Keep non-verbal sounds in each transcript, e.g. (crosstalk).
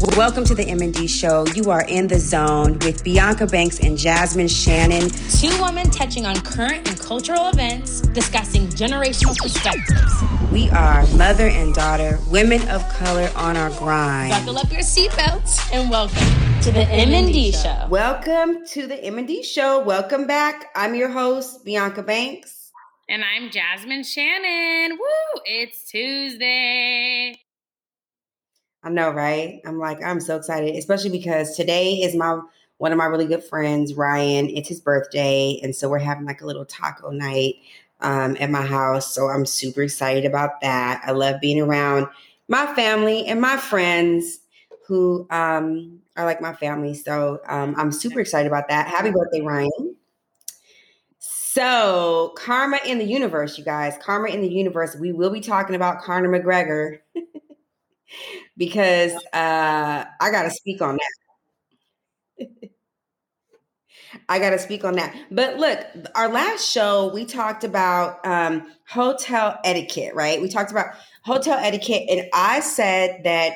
Welcome to the M&D show. You are in the zone with Bianca Banks and Jasmine Shannon. Two women touching on current and cultural events, discussing generational perspectives. We are mother and daughter, women of color on our grind. Buckle up your seatbelts and welcome to the M&D show. Welcome to the M&D show. Welcome back. I'm your host, Bianca Banks. And I'm Jasmine Shannon. Woo! It's Tuesday. I know, right? I'm like, I'm so excited, especially because today is my one of my really good friends, Ryan. It's his birthday, and so we're having like a little taco night um, at my house. So I'm super excited about that. I love being around my family and my friends who um, are like my family. So um, I'm super excited about that. Happy birthday, Ryan. So, Karma in the Universe, you guys, Karma in the Universe. We will be talking about Conor McGregor (laughs) because uh, I got to speak on that. I got to speak on that. But look, our last show, we talked about um, hotel etiquette, right? We talked about hotel etiquette, and I said that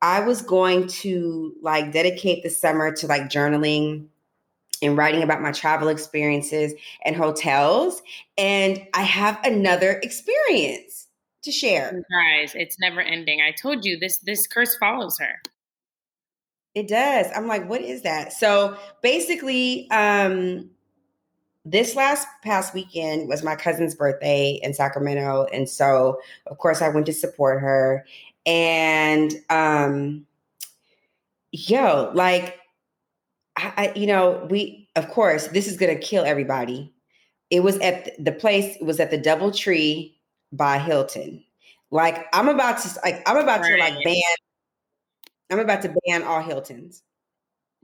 I was going to like dedicate the summer to like journaling and writing about my travel experiences and hotels. And I have another experience to share. Guys, it's never ending. I told you this this curse follows her. It does. I'm like, what is that? So basically, um, this last past weekend was my cousin's birthday in Sacramento. And so of course I went to support her. And um yo, like I, I you know, we of course this is gonna kill everybody. It was at the place, it was at the Doubletree by Hilton. Like I'm about to like I'm about right. to like ban I'm about to ban all Hiltons.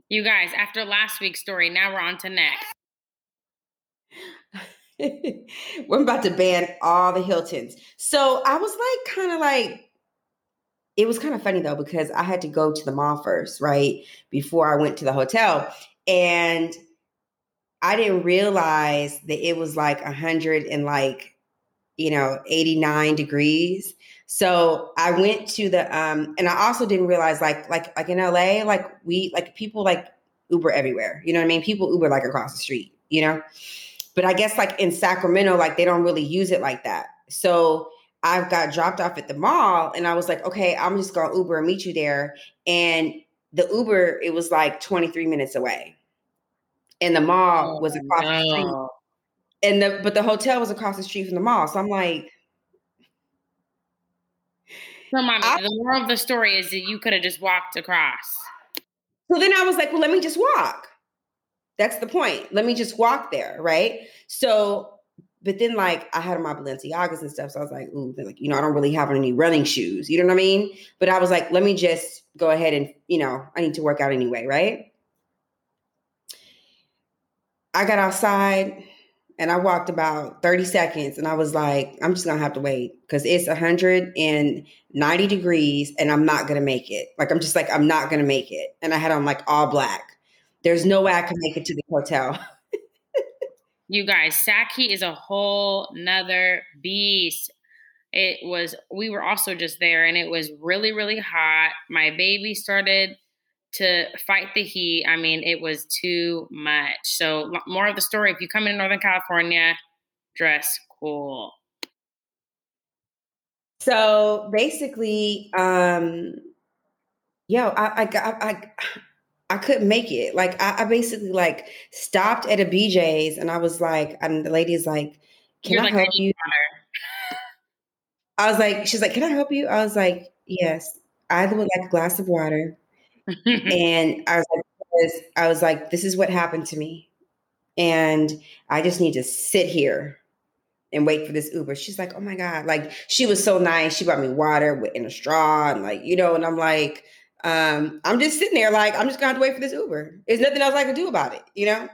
You guys, after last week's story, now we're on to next. (laughs) we're about to ban all the Hiltons. So I was like kind of like it was kind of funny though because I had to go to the mall first, right? Before I went to the hotel. And I didn't realize that it was like a hundred and like you know, 89 degrees. So I went to the um and I also didn't realize like like like in LA, like we like people like Uber everywhere. You know what I mean? People Uber like across the street, you know? But I guess like in Sacramento, like they don't really use it like that. So I got dropped off at the mall and I was like, okay, I'm just gonna Uber and meet you there. And the Uber, it was like 23 minutes away. And the mall was across the street and the but the hotel was across the street from the mall. So I'm like, so mommy, I, the moral of the story is that you could have just walked across. So then I was like, well, let me just walk. That's the point. Let me just walk there, right? So, but then like I had my Balenciagas and stuff, so I was like, ooh, like you know, I don't really have any running shoes. You know what I mean? But I was like, let me just go ahead and you know, I need to work out anyway, right? I got outside and I walked about 30 seconds and I was like, I'm just gonna have to wait because it's 190 degrees and I'm not gonna make it. Like, I'm just like, I'm not gonna make it. And I had on like all black. There's no way I can make it to the hotel. (laughs) you guys, Saki is a whole nother beast. It was, we were also just there and it was really, really hot. My baby started to fight the heat. I mean, it was too much. So, more of the story if you come in Northern California, dress cool. So basically, um, yo, I, I, I, I couldn't make it. Like, I, I, basically like stopped at a BJ's and I was like, and the lady's like, "Can You're I like, help you?" I was like, she's like, "Can I help you?" I was like, "Yes." I would like a glass of water (laughs) and I was like, I was like, this is what happened to me. And I just need to sit here and wait for this Uber. She's like, oh my God. Like she was so nice. She brought me water in a straw and like, you know, and I'm like, um, I'm just sitting there like, I'm just gonna have to wait for this Uber. There's nothing else I can do about it, you know?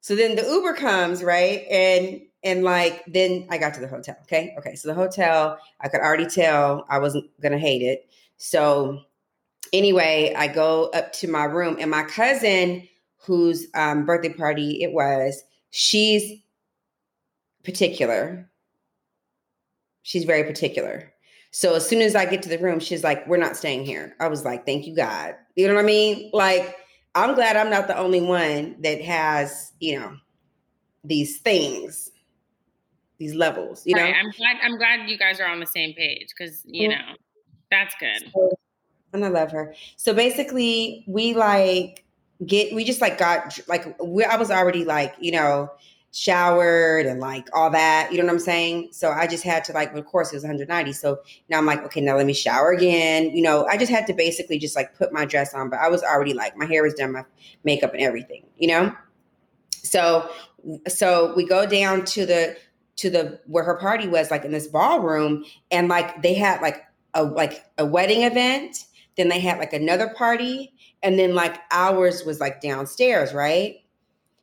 So then the Uber comes, right? And and like then I got to the hotel. Okay. Okay. So the hotel, I could already tell I wasn't gonna hate it. So anyway, I go up to my room, and my cousin, whose um, birthday party it was, she's particular. She's very particular. So as soon as I get to the room, she's like, "We're not staying here." I was like, "Thank you, God." You know what I mean? Like, I'm glad I'm not the only one that has, you know, these things, these levels. You right. know, I'm glad. I'm glad you guys are on the same page because you mm-hmm. know that's good. So, and I love her. So basically, we like get we just like got like we, I was already like you know showered and like all that. You know what I'm saying? So I just had to like, of course, it was 190. So now I'm like, okay, now let me shower again. You know, I just had to basically just like put my dress on, but I was already like, my hair was done, my makeup and everything. You know. So so we go down to the to the where her party was, like in this ballroom, and like they had like a like a wedding event. Then they had like another party, and then like ours was like downstairs, right?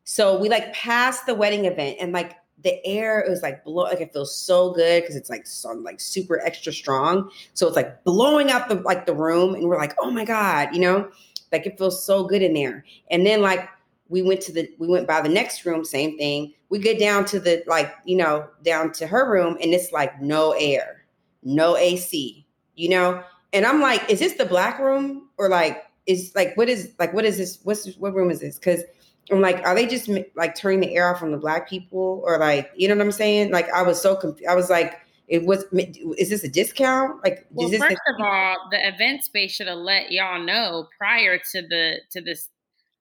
So we like passed the wedding event and like the air it was like blow like it feels so good because it's like so like super extra strong. So it's like blowing out the like the room and we're like, oh my God, you know, like it feels so good in there. And then like we went to the we went by the next room, same thing. We get down to the like, you know, down to her room and it's like no air, no AC, you know? And I'm like, is this the black room or like is like what is like what is this? What's what room is this? Because I'm like, are they just like turning the air off from the black people, or like, you know what I'm saying? Like, I was so confused. I was like, it was. Is this a discount? Like, well, first the- of all, the event space should have let y'all know prior to the to this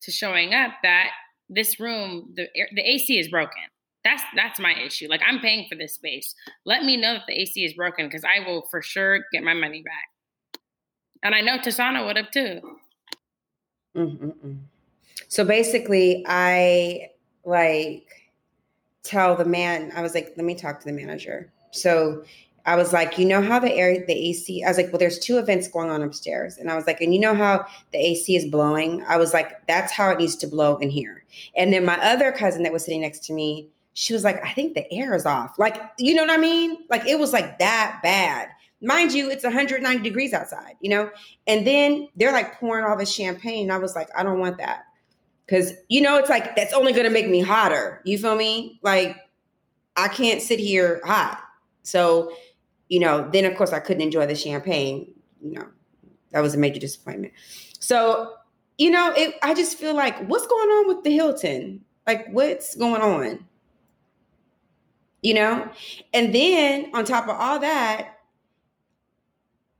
to showing up that this room the the AC is broken. That's that's my issue. Like, I'm paying for this space. Let me know if the AC is broken because I will for sure get my money back. And I know Tasana would have too. Mm-mm-mm. So basically, I like tell the man, I was like, let me talk to the manager. So I was like, you know how the air, the AC, I was like, well, there's two events going on upstairs. And I was like, and you know how the AC is blowing? I was like, that's how it needs to blow in here. And then my other cousin that was sitting next to me, she was like, I think the air is off. Like, you know what I mean? Like, it was like that bad. Mind you, it's 190 degrees outside, you know? And then they're like pouring all this champagne. I was like, I don't want that. Cause you know, it's like that's only gonna make me hotter. You feel me? Like I can't sit here hot. So, you know, then of course I couldn't enjoy the champagne. You know, that was a major disappointment. So, you know, it I just feel like what's going on with the Hilton? Like what's going on? You know? And then on top of all that,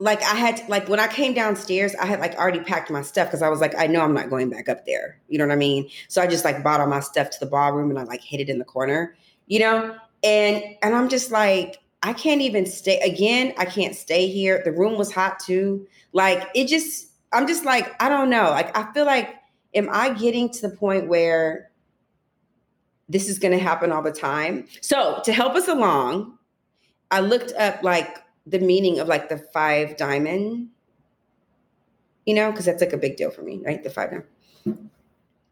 like I had like when I came downstairs, I had like already packed my stuff because I was like, I know I'm not going back up there. You know what I mean? So I just like bought all my stuff to the ballroom and I like hid it in the corner, you know? And and I'm just like, I can't even stay again, I can't stay here. The room was hot too. Like it just, I'm just like, I don't know. Like I feel like, am I getting to the point where this is gonna happen all the time? So to help us along, I looked up like the meaning of like the five diamond, you know, because that's like a big deal for me, right? The five diamond.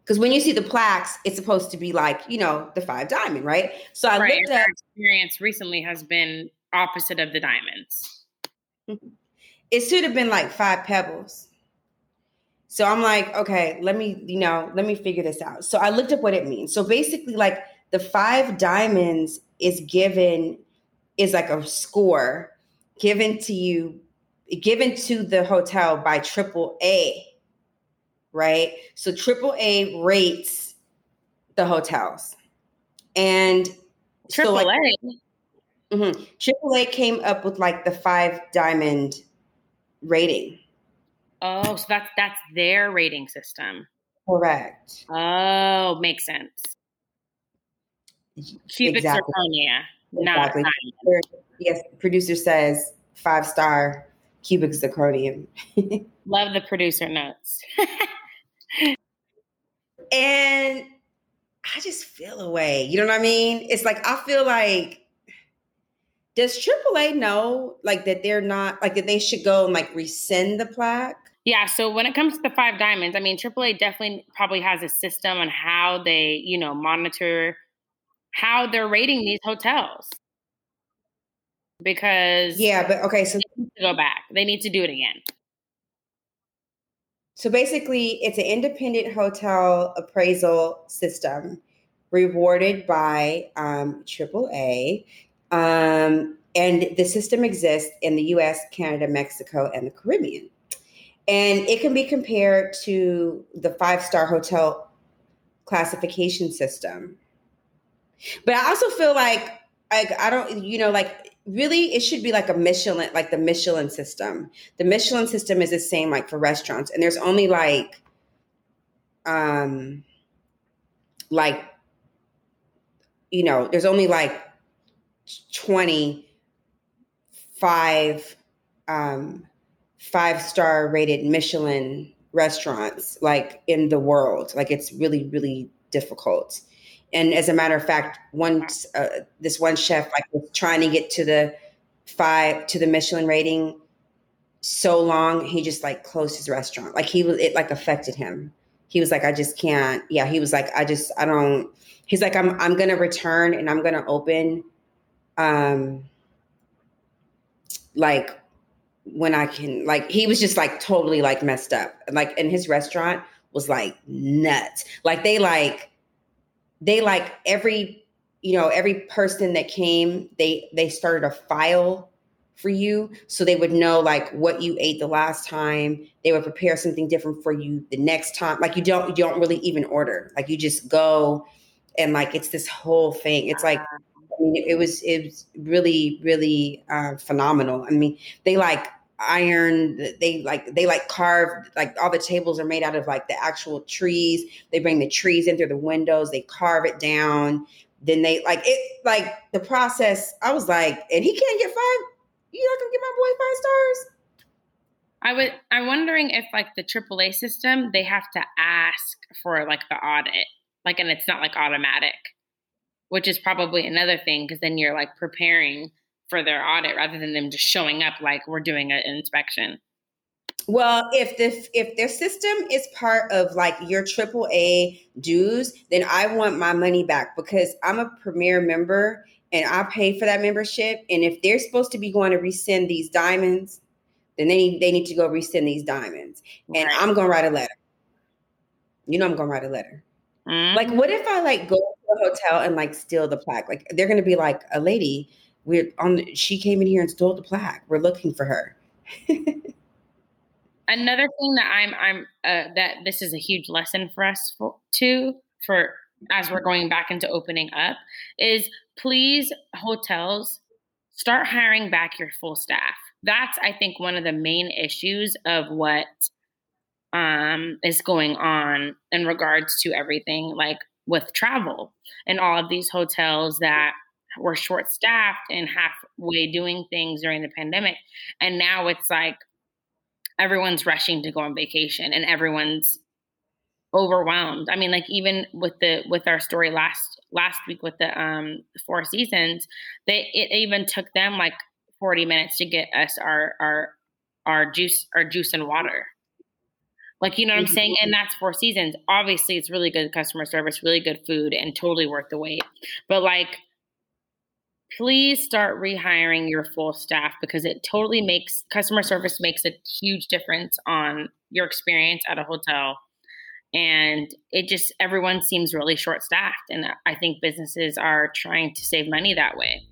Because when you see the plaques, it's supposed to be like, you know, the five diamond, right? So I right. looked up. experience recently has been opposite of the diamonds. Mm-hmm. It should have been like five pebbles. So I'm like, okay, let me, you know, let me figure this out. So I looked up what it means. So basically, like the five diamonds is given is like a score given to you, given to the hotel by Triple A, right? So Triple A rates the hotels, and Triple so like, A. Mm-hmm, Triple A came up with like the five diamond rating. Oh, so that's that's their rating system. Correct. Oh, makes sense. Cubic exactly. zirconia, exactly. yes, producer says five star cubic zirconium. (laughs) Love the producer notes. (laughs) and I just feel away. You know what I mean? It's like I feel like does AAA know like that they're not like that they should go and like rescind the plaque? Yeah, so when it comes to the five diamonds, I mean AAA definitely probably has a system on how they, you know, monitor how they're rating these hotels because yeah, but okay, so they need to go back. They need to do it again. So basically, it's an independent hotel appraisal system rewarded by um, AAA. Um, and the system exists in the US, Canada, Mexico, and the Caribbean. And it can be compared to the five star hotel classification system. But I also feel like like I don't, you know, like really it should be like a Michelin, like the Michelin system. The Michelin system is the same like for restaurants, and there's only like, um, like, you know, there's only like 25 um, five star rated Michelin restaurants like in the world. Like it's really, really difficult. And as a matter of fact, one uh, this one chef like was trying to get to the five to the Michelin rating so long he just like closed his restaurant. Like he was it like affected him. He was like, I just can't. Yeah, he was like, I just I don't. He's like, I'm I'm gonna return and I'm gonna open, um, like when I can like he was just like totally like messed up. Like and his restaurant was like nuts. Like they like they like every you know every person that came they they started a file for you so they would know like what you ate the last time. They would prepare something different for you the next time. Like you don't you don't really even order. Like you just go and like it's this whole thing. It's like I mean, it was it was really really uh, phenomenal. I mean, they like iron. They like they like carve like all the tables are made out of like the actual trees. They bring the trees in through the windows. They carve it down. Then they like it like the process. I was like, and he can't get five. You not gonna get my boy five stars? I would. I'm wondering if like the AAA system, they have to ask for like the audit, like, and it's not like automatic which is probably another thing because then you're like preparing for their audit rather than them just showing up like we're doing an inspection. Well, if the if their system is part of like your AAA dues, then I want my money back because I'm a premier member and I pay for that membership. And if they're supposed to be going to rescind these diamonds, then they need, they need to go rescind these diamonds. And. I'm gonna write a letter. You know I'm gonna write a letter. Mm-hmm. Like, what if I like go to a hotel and like steal the plaque. Like they're gonna be like, a lady, we're on. She came in here and stole the plaque. We're looking for her. (laughs) Another thing that I'm, I'm uh, that this is a huge lesson for us for, too for as we're going back into opening up is please hotels start hiring back your full staff. That's I think one of the main issues of what um, is going on in regards to everything. Like with travel and all of these hotels that were short staffed and halfway doing things during the pandemic. And now it's like everyone's rushing to go on vacation and everyone's overwhelmed. I mean, like even with the with our story last last week with the um Four Seasons, they it even took them like 40 minutes to get us our our our juice our juice and water. Like, you know what I'm saying? And that's Four Seasons. Obviously, it's really good customer service, really good food, and totally worth the wait. But like, please start rehiring your full staff because it totally makes customer service makes a huge difference on your experience at a hotel. And it just everyone seems really short staffed. And I think businesses are trying to save money that way.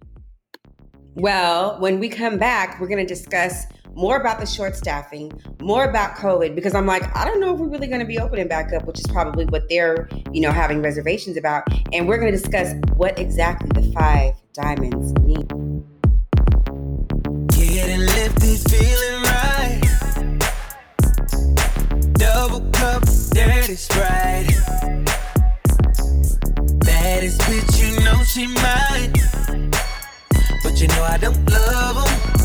Well, when we come back, we're going to discuss more about the short staffing, more about COVID, because I'm like, I don't know if we're really going to be opening back up, which is probably what they're, you know, having reservations about. And we're going to discuss what exactly the five diamonds mean. Getting lifted, feeling right. Double cup, dirty sprite. Baddest bitch, you know she. But you know I don't love.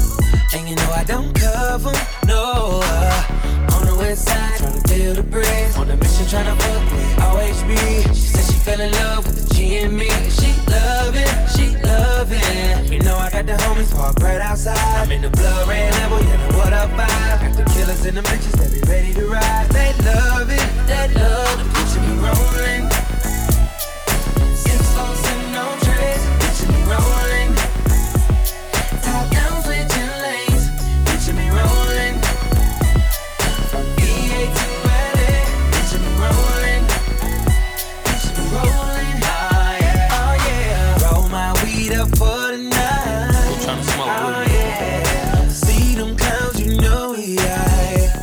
And you know I don't cover, no. Uh, on the west side, trying to feel the breeze. On the mission, trying to fuck with OHB. She said she fell in love with the G and me. She love it, she love it. You know I got the homies parked right outside. I'm in the blood red level, yeah, know what up vibe. Got the killers and the bitches, they be ready to ride. They love it, they love the picture me rolling. Six folks and no trace, picture me rolling.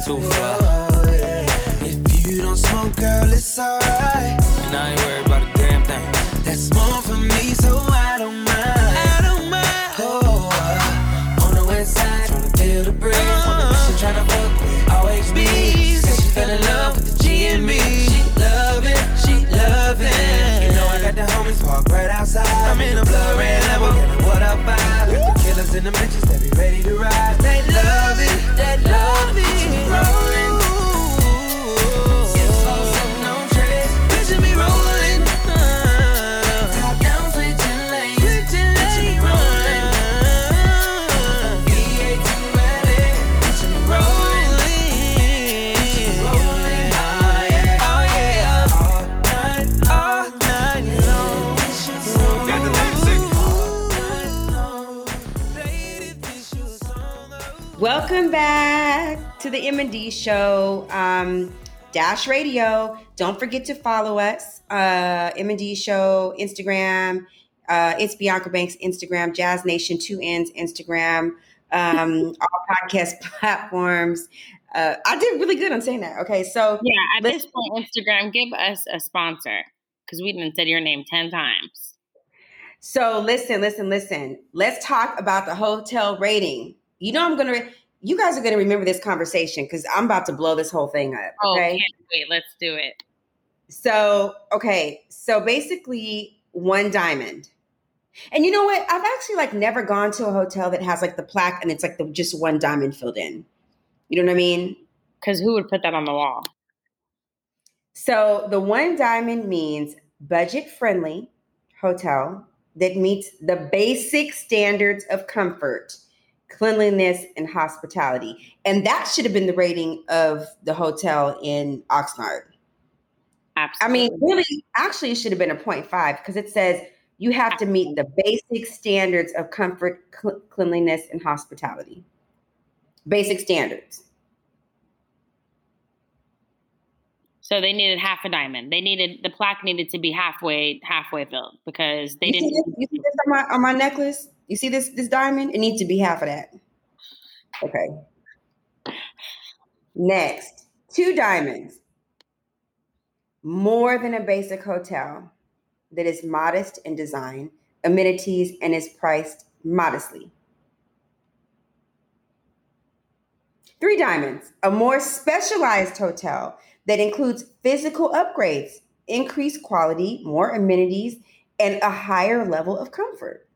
too far. Dash Radio. Don't forget to follow us, uh, M&D show, Instagram. Uh, it's Bianca Banks Instagram, Jazz Nation Two Ends Instagram, um, (laughs) all podcast platforms. Uh, I did really good on saying that. Okay, so Yeah, at this point, Instagram, give us a sponsor because we didn't said your name 10 times. So listen, listen, listen. Let's talk about the hotel rating. You know, I'm gonna. You guys are gonna remember this conversation because I'm about to blow this whole thing up. Oh, Okay. can't wait. Let's do it. So okay. So basically, one diamond. And you know what? I've actually like never gone to a hotel that has like the plaque and it's like the just one diamond filled in. You know what I mean? Because who would put that on the wall? So the one diamond means budget friendly hotel that meets the basic standards of comfort, cleanliness, and hospitality. And that should have been the rating of the hotel in Oxnard. I mean, really, actually, it should have been a 0.5 because it says you have to meet the basic standards of comfort, cl- cleanliness, and hospitality. Basic standards. so they needed half a diamond. They needed the plaque needed to be halfway halfway filled because they you didn't. this, you see this on my on my necklace? You see this this diamond? It needs to be half of that. Okay. Next, two diamonds. More than a basic hotel that is modest in design, amenities, and is priced modestly. Three diamonds, a more specialized hotel that includes physical upgrades, increased quality, more amenities, and a higher level of comfort.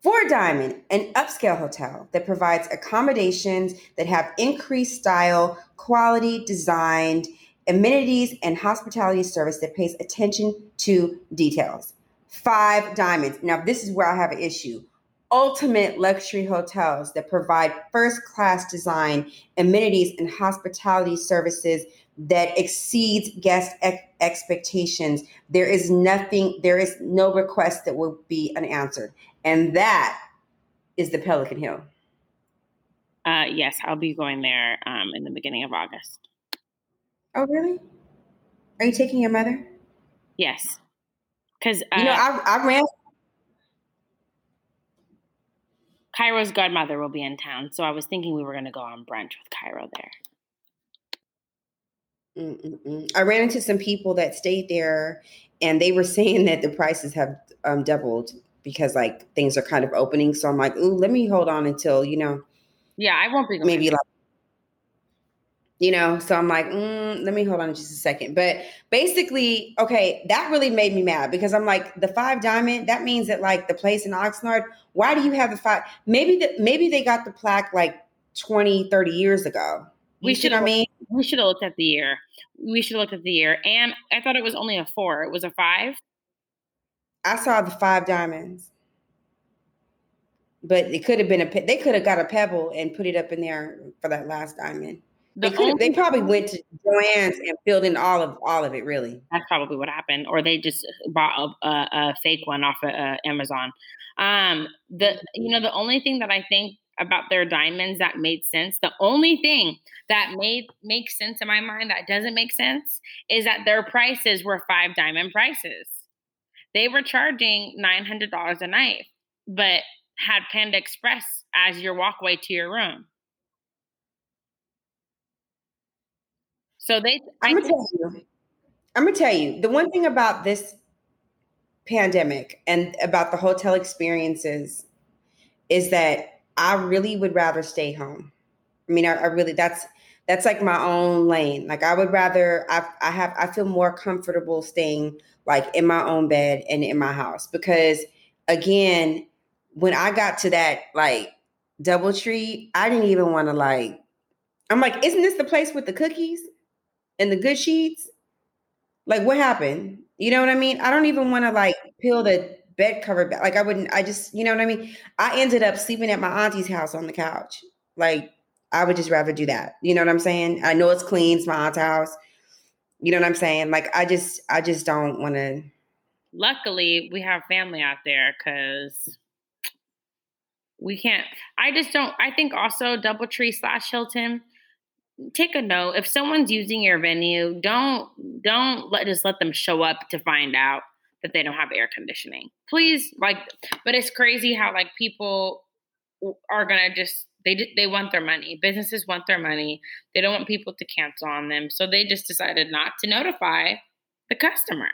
Four Diamond, an upscale hotel that provides accommodations that have increased style, quality, designed, amenities, and hospitality service that pays attention to details. Five Diamonds. Now, this is where I have an issue. Ultimate luxury hotels that provide first class design, amenities, and hospitality services that exceeds guest ex- expectations. There is nothing, there is no request that will be unanswered. And that is the Pelican Hill. Uh, yes, I'll be going there um, in the beginning of August. Oh, really? Are you taking your mother? Yes, because uh, You know, I, I ran. Cairo's godmother will be in town, so I was thinking we were going to go on brunch with Cairo there. Mm-mm-mm. I ran into some people that stayed there, and they were (laughs) saying that the prices have um, doubled because like things are kind of opening. So I'm like, ooh, let me hold on until you know Yeah, I won't be maybe like you know so i'm like mm, let me hold on just a second but basically okay that really made me mad because i'm like the five diamond that means that like the place in oxnard why do you have the five maybe the, maybe they got the plaque like 20 30 years ago We should i mean We should have looked at the year. We should have looked at the year, and I thought it was only a four. It was a five. I saw the five diamonds but it could have been a pe- they could have got a pebble and put it up in there for that last diamond The they, only they probably went to Joann's and filled in all of all of it really That's probably what happened, or they just bought a, a, a fake one off of uh, Amazon. Um, the you know the only thing that I think about their diamonds that made sense, the only thing that made makes sense in my mind that doesn't make sense is that their prices were five diamond prices. They were charging nine hundred dollars a night, but had Panda Express as your walkway to your room. So they, I'm gonna tell you, I'm gonna tell you the one thing about this pandemic and about the hotel experiences is that I really would rather stay home. I mean, I, I really that's that's like my own lane. Like I would rather I I have I feel more comfortable staying like in my own bed and in my house because again, when I got to that like DoubleTree, I didn't even want to like I'm like, isn't this the place with the cookies and the good sheets? Like what happened? You know what I mean? I don't even want to like peel the bed cover back. Like I wouldn't, I just, you know what I mean? I ended up sleeping at my auntie's house on the couch. Like I would just rather do that. You know what I'm saying? I know it's clean, it's my aunt's house. You know what I'm saying? Like I just, I just don't want to. Luckily, we have family out there because we can't. I just don't. I think also DoubleTree slash Hilton. Take a note. If someone's using your venue, don't don't let just let them show up to find out that they don't have air conditioning. Please, like, but it's crazy how like people are gonna just they they want their money. Businesses want their money. They don't want people to cancel on them, so they just decided not to notify the customer.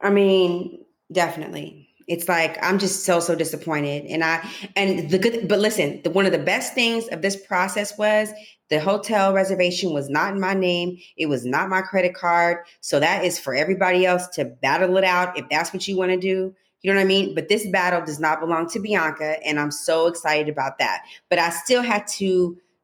I mean, definitely. It's like I'm just so so disappointed, and I and the good. But listen, the, one of the best things of this process was the hotel reservation was not in my name. It was not my credit card. So that is for everybody else to battle it out if that's what you want to do. You know what I mean? But this battle does not belong to Bianca, and I'm so excited about that. But I still had to,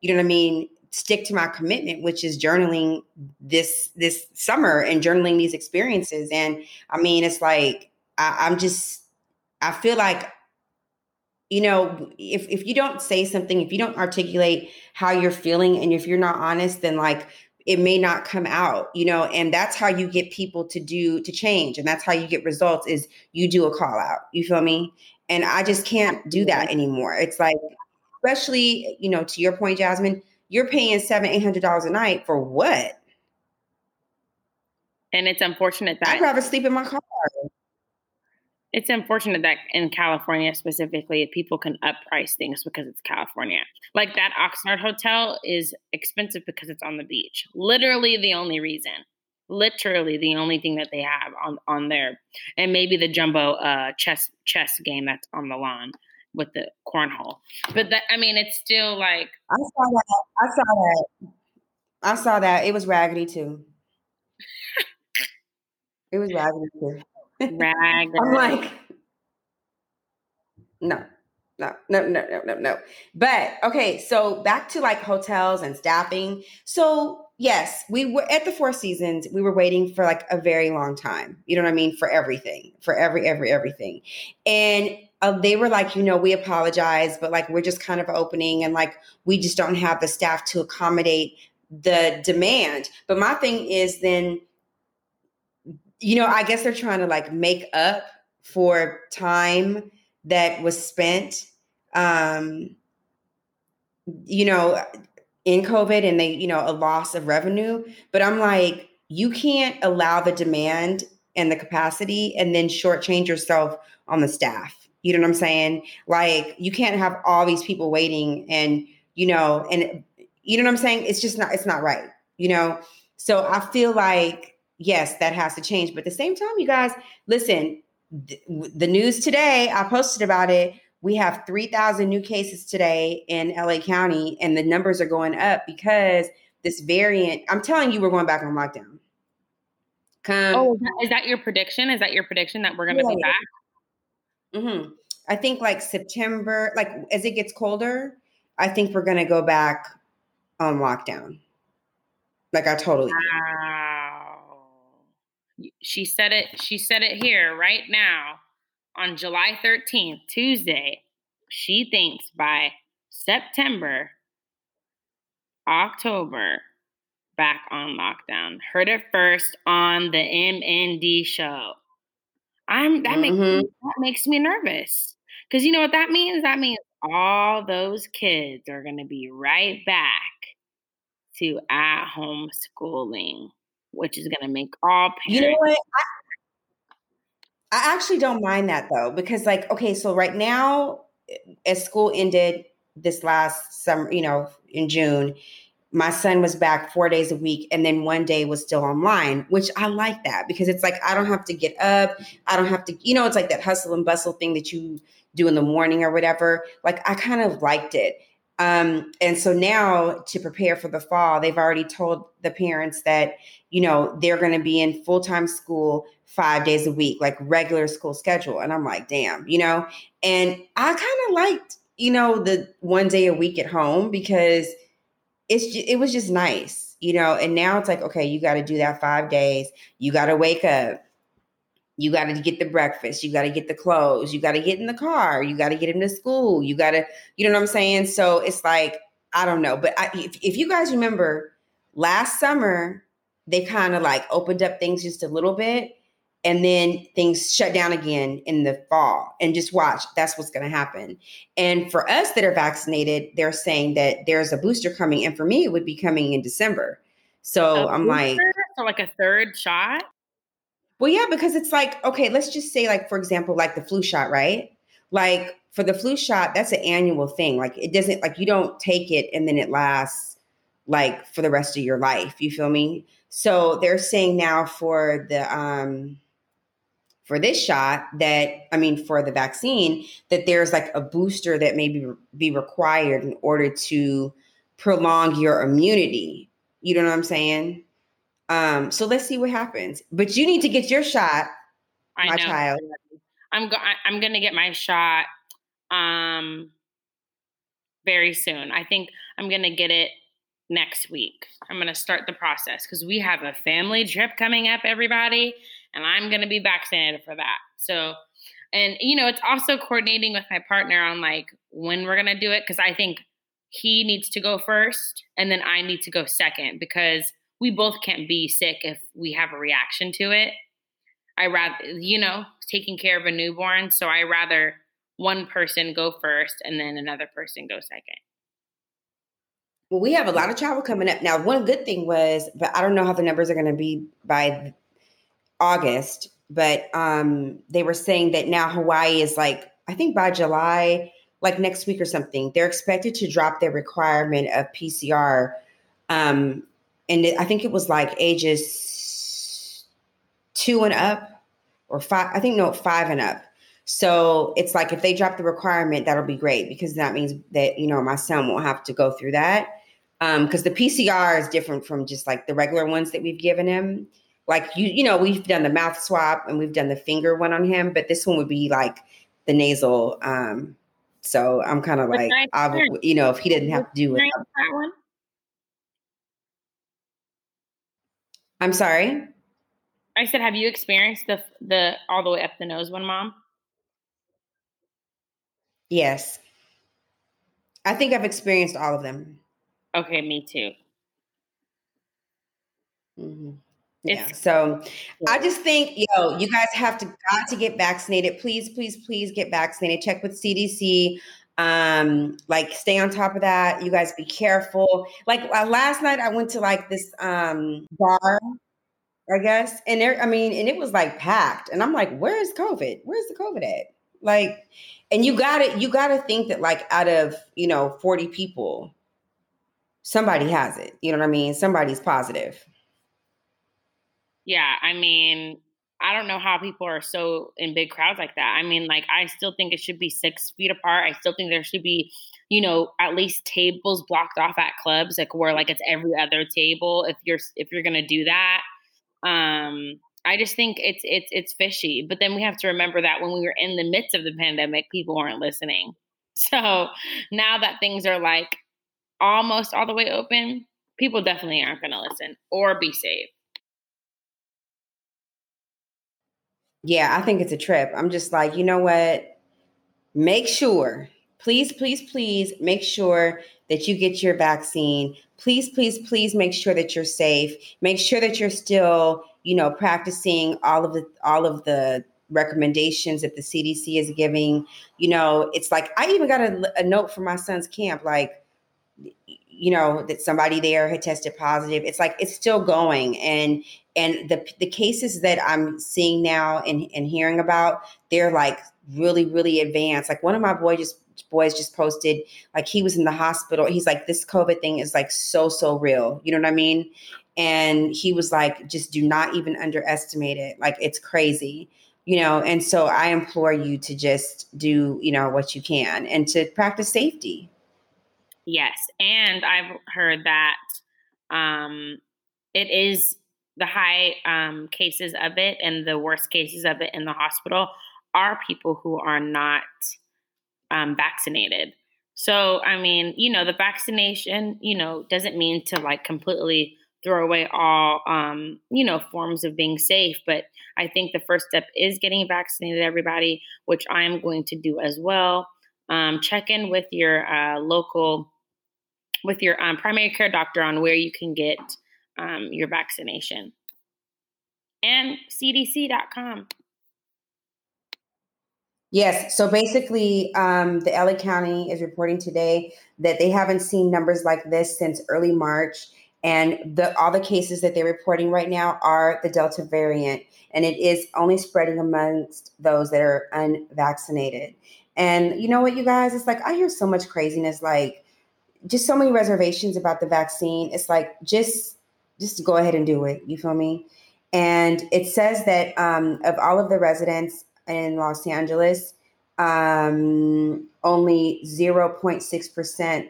you know what I mean, stick to my commitment, which is journaling this this summer and journaling these experiences. And I mean, it's like I, I'm just I feel like you know if if you don't say something if you don't articulate how you're feeling and if you're not honest then like it may not come out you know and that's how you get people to do to change and that's how you get results is you do a call out you feel me? And i just can't do that anymore. It's like especially you know to your point jasmine you're paying seven eight hundred dollars a night for what? And it's unfortunate that i'd rather sleep in my car it's unfortunate that in California specifically, people can upprice things because it's California. Like that Oxnard hotel is expensive because it's on the beach. Literally the only reason. Literally the only thing that they have on on there, and maybe the jumbo uh, chess chess game that's on the lawn with the cornhole. But that I mean, it's still like I saw that. I saw that. I saw that. It was raggedy too. it was raggedy too. Rag. I'm like, no, no, no, no, no, no, no. But okay, so back to like hotels and staffing. So yes, we were at the Four Seasons. We were waiting for like a very long time. You know what I mean? For everything, for every, every, everything. And uh, they were like, you know, we apologize, but like we're just kind of opening and like we just don't have the staff to accommodate the demand. But my thing is then you know, I guess they're trying to like make up for time that was spent, um, you know, in COVID and they, you know, a loss of revenue. But I'm like, you can't allow the demand and the capacity and then shortchange yourself on the staff. You know what I'm saying? Like, you can't have all these people waiting and, you know, and you know what I'm saying? It's just not, it's not right, you know? So I feel like yes, that has to change. But at the same time, you guys, listen, th- the news today, I posted about it. We have 3,000 new cases today in LA County, and the numbers are going up because this variant, I'm telling you, we're going back on lockdown. Come, oh, is that your prediction? Is that your prediction that we're going to yeah. be back? Mm-hmm. I think like September, like as it gets colder, I think we're going to go back on lockdown. Like I totally. Wow she said it she said it here right now on July 13th, Tuesday. She thinks by September, October, back on lockdown. Heard it first on the M&D show. I'm that mm-hmm. makes me, that makes me nervous. Cuz you know what that means? That means all those kids are going to be right back to at home schooling which is going to make all parents. You know what? I, I actually don't mind that though, because like, okay, so right now, eh, as school ended, this last summer, you know, in June, my son was back four days a week and then one day was still online which i like that because it's like i don't have to get up i don't have to you know it's like that hustle and bustle thing that you do in the morning or whatever like i kind of liked it um, and so now to prepare for the fall they've already told the parents that you know they're going to be in full-time school five days a week like regular school schedule and i'm like damn you know and i kind of liked you know the one day a week at home because it's it was just nice, you know. And now it's like, okay, you got to do that five days. You got to wake up. You got to get the breakfast. You got to get the clothes. You got to get in the car. You got to get him to school. You got to, you know what I'm saying? So it's like, I don't know. But I, if, if you guys remember last summer, they kind of like opened up things just a little bit and then things shut down again in the fall and just watch that's what's going to happen and for us that are vaccinated they're saying that there's a booster coming and for me it would be coming in december so i'm like So like a third shot? Well yeah because it's like okay let's just say like for example like the flu shot right? Like for the flu shot that's an annual thing. Like it doesn't like you don't take it and then it lasts like for the rest of your life. You feel me? So they're saying now for the um for this shot that i mean for the vaccine that there's like a booster that may be, be required in order to prolong your immunity. You know what i'm saying um so let's see what happens but you need to get your shot I my know. child I'm go- I'm gonna get my shot um very soon. I think I'm gonna get it next week. I'm gonna start the process because we have a family trip coming up, everybody, and I'm gonna be vaccinated for that. So, and you know, it's also coordinating with my partner on like when we're gonna do it because I think he needs to go first and then I need to go second because we both can't be sick if we have a reaction to it. I rather, you know, taking care of a newborn. So I rather one person go first and then another person go second. well we have a lot of travel coming up now one good thing was but i don't know how the numbers are going to be by august but um they were saying that now hawaii is like i think by july like next week or something they're expected to drop their requirement of pcr um and it, i think it was like ages two and up or five i think no five and up. So it's like if they drop the requirement that'll be great because that means that you know my son won't have to go through that. Um because the pcr is different from just like the regular ones that we've given him. Like you you know we've done the mouth swab and we've done the finger one on him but this one would be like the nasal um so i'm kind of like I you know if he didn't have to do it. That one? I'm sorry I said, have you experienced the the all the way up the nose one, mom? yes i think i've experienced all of them Okay, me too. Mhm. Yeah. It's- So I just think, yo, you guys have to got to get vaccinated. Please, please, please get vaccinated. Check with CDC. Um, like stay on top of that. You guys be careful. Like uh, last night, I went to like this um bar, I guess, and there, I mean, and it was like packed, and I'm like, where is COVID? Where's the COVID at? Like, and you got to you got to think that like out of you know 40 people, somebody has it. You know what I mean? Somebody's positive. Yeah, I mean, I don't know how people are so in big crowds like that. I mean, like, I still think it should be six feet apart. I still think there should be, you know, at least tables blocked off at clubs, like where like it's every other table. If you're if you're gonna do that, um, I just think it's it's it's fishy. But then we have to remember that when we were in the midst of the pandemic, people weren't listening. (laughs) So now that things are like almost all the way open, people definitely aren't gonna listen or be safe. Yeah, I think it's a trip. I'm just like, you know what? Make sure, please, please, please make sure that you get your vaccine. Please, please, please make sure that you're safe. Make sure that you're still, you know, practicing all of the all of the recommendations that the CDC is giving. You know, it's like I even got a, a note from my son's camp, like, you know, that somebody there had tested positive. It's like it's still going, and and the the cases that I'm seeing now and, and hearing about, they're like really really advanced. Like one of my boys just boys just posted like he was in the hospital. He's like, this COVID thing is like so, so real. You know what I mean? And he was like, just do not even underestimate it. Like it's crazy, you know. And so I implore you to just do, you know, what you can and to practice safety. Yes. And I've heard that um, it is the high um, cases of it and the worst cases of it in the hospital are people who are not um, vaccinated. So, I mean, you know, the vaccination, you know, doesn't mean to like completely throw away all, um, you know, forms of being safe. But I think the first step is getting vaccinated, everybody, which I am going to do as well. Um, check in with your uh, local, with your um, primary care doctor on where you can get um, your vaccination. And CDC.com. Yes. So basically, um, the LA County is reporting today that they haven't seen numbers like this since early March. And the, all the cases that they're reporting right now are the Delta variant, and it is only spreading amongst those that are unvaccinated. And you know what, you guys? It's like I hear so much craziness, like just so many reservations about the vaccine. It's like just just go ahead and do it. You feel me? And it says that um, of all of the residents in Los Angeles, um, only 0.6%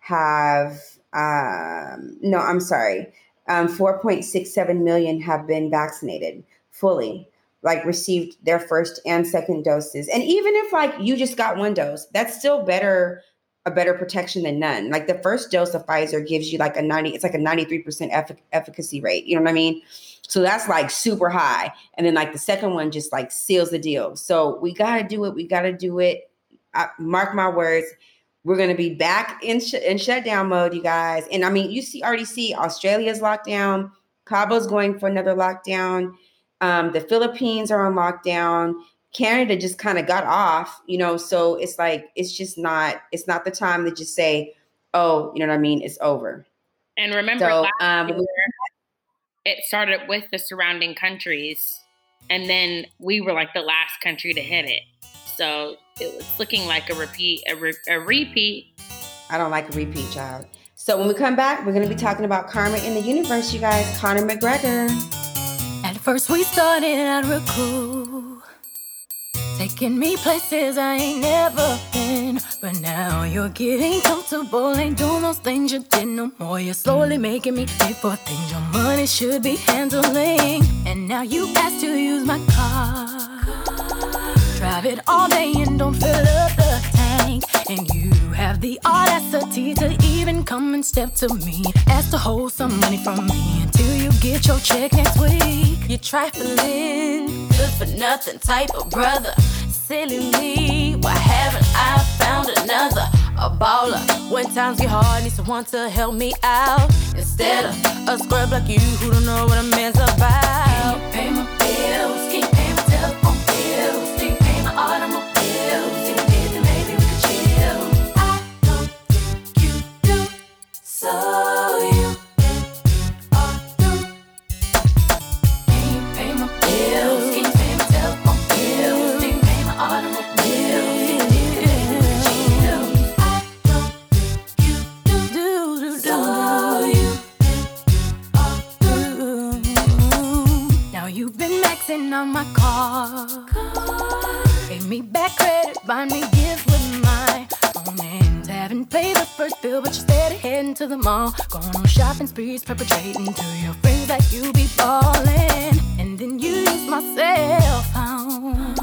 have, um, no, I'm sorry, um, 4.67 million have been vaccinated fully, like received their first and second doses. And even if like you just got one dose, that's still better a better protection than none. Like the first dose of Pfizer gives you like a 90, it's like a 93% efficacy rate. You know what I mean? So that's like super high. And then like the second one just like seals the deal. So we got to do it. We got to do it. I, mark my words. We're going to be back in, sh- in shutdown mode, you guys. And I mean, you see, already see Australia's lockdown. Cabo's going for another lockdown. Um, the Philippines are on lockdown. Canada just kind of got off, you know, so it's like it's just not it's not the time to just say, "Oh, you know what I mean, it's over." And remember so, um, year, it started with the surrounding countries and then we were like the last country to hit it. So it was looking like a repeat a, re- a repeat. I don't like a repeat, child. So when we come back, we're going to be talking about karma in the universe, you guys. Conor McGregor. At first we started out real cool Taking me places I ain't never been. But now you're getting comfortable, ain't doing those things you did no more. You're slowly making me pay for things your money should be handling. And now you ask to use my car. Drive it all day and don't fill up the tank. And you have the audacity to even come and step to me. Ask to hold some money from me until you get your check next week. You're trifling, good for nothing type of brother. Silly me, why haven't I found another? A baller. When times get hard, need someone to help me out. Instead of a scrub like you who don't know what a man's about. Can you pay my bills? Can you pay my telephone bills? Can you pay my automobiles? If to the mall. Going on shopping sprees, perpetrating to your friends that you be falling. And then you use my cell phone.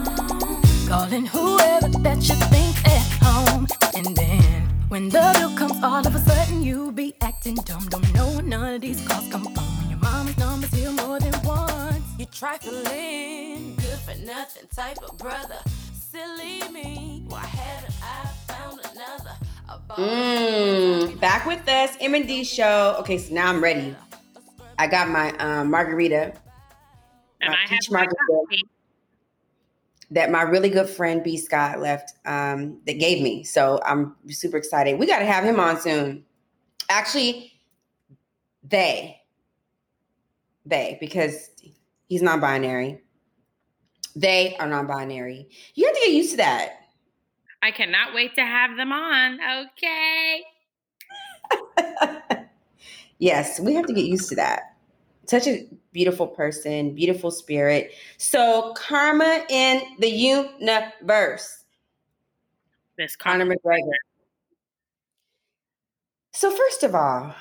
Calling whoever that you think at home. And then when the bill comes, all of a sudden you be acting dumb. Don't know where none of these calls come from. When your mama's number's here more than once. You trifling, good for nothing type of brother. Silly me, why haven't I found another? Mmm, back with us, M and D show. Okay, so now I'm ready. I got my um, margarita. And my I peach margarita that my really good friend B Scott left um, that gave me. So I'm super excited. We got to have him on soon. Actually, they, they because He's non-binary. They are non-binary. You have to get used to that. I cannot wait to have them on. Okay. (laughs) yes, we have to get used to that. Such a beautiful person, beautiful spirit. So, karma in the universe. This Conor McGregor. So, first of all,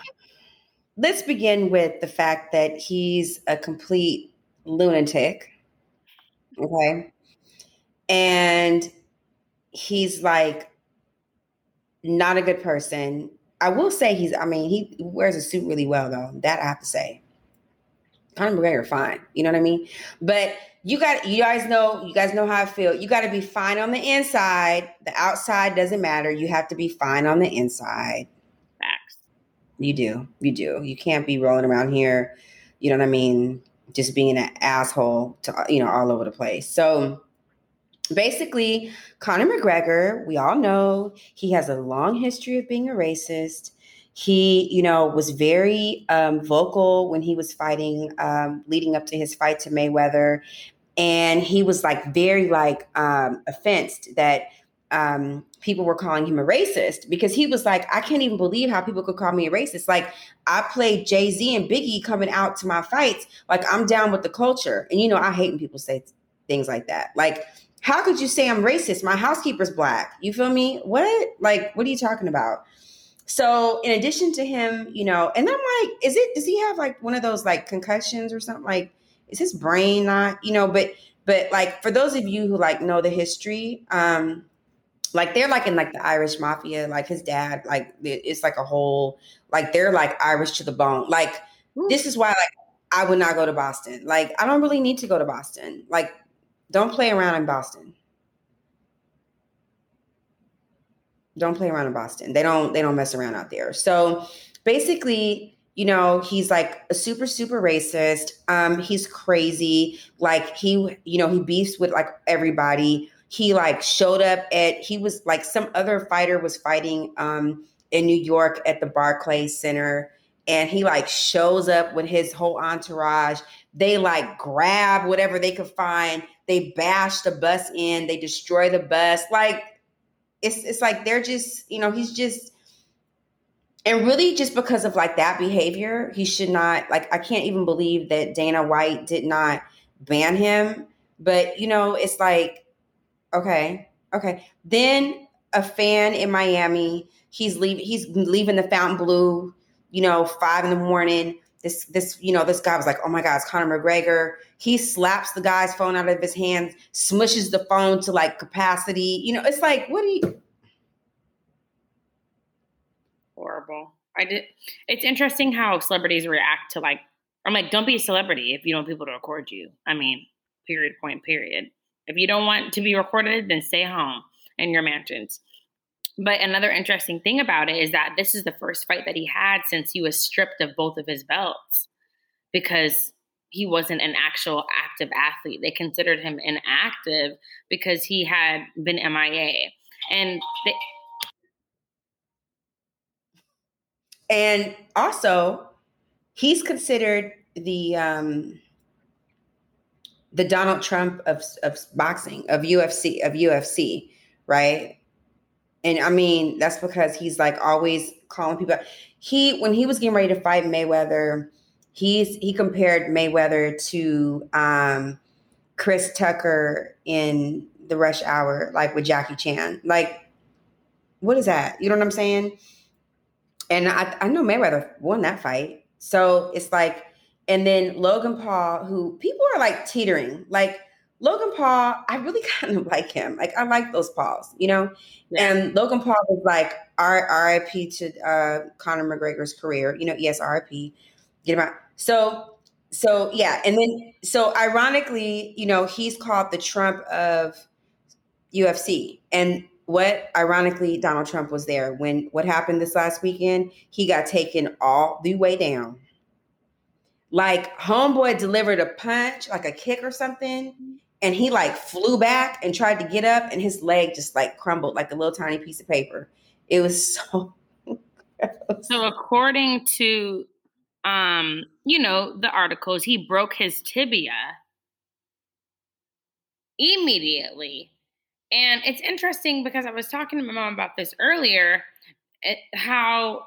let's begin with the fact that he's a complete lunatic. Okay. And he's like not a good person. I will say he's, I mean, he wears a suit really well, though. That I have to say. Conor McGregor, fine. You know what I mean? But you got, you guys know, you guys know how I feel. You got to be fine on the inside. The outside doesn't matter. You have to be fine on the inside. Facts. You do. You do. You can't be rolling around here, you know what I mean? Just being an asshole to, you know, all over the place. So, basically, Conor McGregor, we all know he has a long history of being a racist. He, you know, was very um, vocal when he was fighting, um, leading up to his fight to Mayweather, and he was like very like um, offensed that um, people were calling him a racist because he was like, I can't even believe how people could call me a racist. Like I played Jay Z and Biggie coming out to my fights, like I'm down with the culture, and you know I hate when people say things like that, like how could you say I'm racist? My housekeeper's black. You feel me? What? Like, what are you talking about? So, in addition to him, you know, and I'm like, is it, does he have like one of those like concussions or something? Like, is his brain not, you know, but, but like for those of you who like know the history, um, like they're like in like the Irish mafia, like his dad, like it's like a whole, like they're like Irish to the bone. Like, Ooh. this is why like I would not go to Boston. Like, I don't really need to go to Boston. Like, don't play around in Boston. Don't play around in Boston. They don't they don't mess around out there. So basically, you know, he's like a super super racist. Um he's crazy. Like he you know, he beefs with like everybody. He like showed up at he was like some other fighter was fighting um in New York at the Barclays Center and he like shows up with his whole entourage. They like grab whatever they could find they bash the bus in, they destroy the bus. Like it's it's like they're just, you know, he's just and really just because of like that behavior, he should not like I can't even believe that Dana White did not ban him. But you know, it's like, okay, okay. Then a fan in Miami, he's leaving he's leaving the Fontainebleau, you know, five in the morning this this you know this guy was like oh my god it's conor mcgregor. He slaps the guy's phone out of his hands smushes the phone to like capacity. You know it's like what do you horrible. I did it's interesting how celebrities react to like i'm like don't be a celebrity if you don't want people to record you. I mean period point period. If you don't want to be recorded then stay home in your mansions but another interesting thing about it is that this is the first fight that he had since he was stripped of both of his belts because he wasn't an actual active athlete. They considered him inactive because he had been MIA. And they- and also he's considered the um the Donald Trump of of boxing, of UFC, of UFC, right? And I mean, that's because he's like always calling people. He when he was getting ready to fight Mayweather, he's he compared Mayweather to um, Chris Tucker in the Rush Hour, like with Jackie Chan. Like, what is that? You know what I'm saying? And I, I know Mayweather won that fight. So it's like, and then Logan Paul, who people are like teetering, like Logan Paul, I really (laughs) kind of like him. Like I like those Pauls, you know. Yeah. And Logan Paul was like R- RIP to uh, Conor McGregor's career. You know, yes, RIP. Get him out. So, so yeah, and then so ironically, you know, he's called the Trump of UFC. And what ironically, Donald Trump was there when what happened this last weekend. He got taken all the way down. Like homeboy delivered a punch, like a kick or something, and he like flew back and tried to get up and his leg just like crumbled like a little tiny piece of paper. It was (laughs) so so according to um you know the articles he broke his tibia immediately. And it's interesting because I was talking to my mom about this earlier, it, how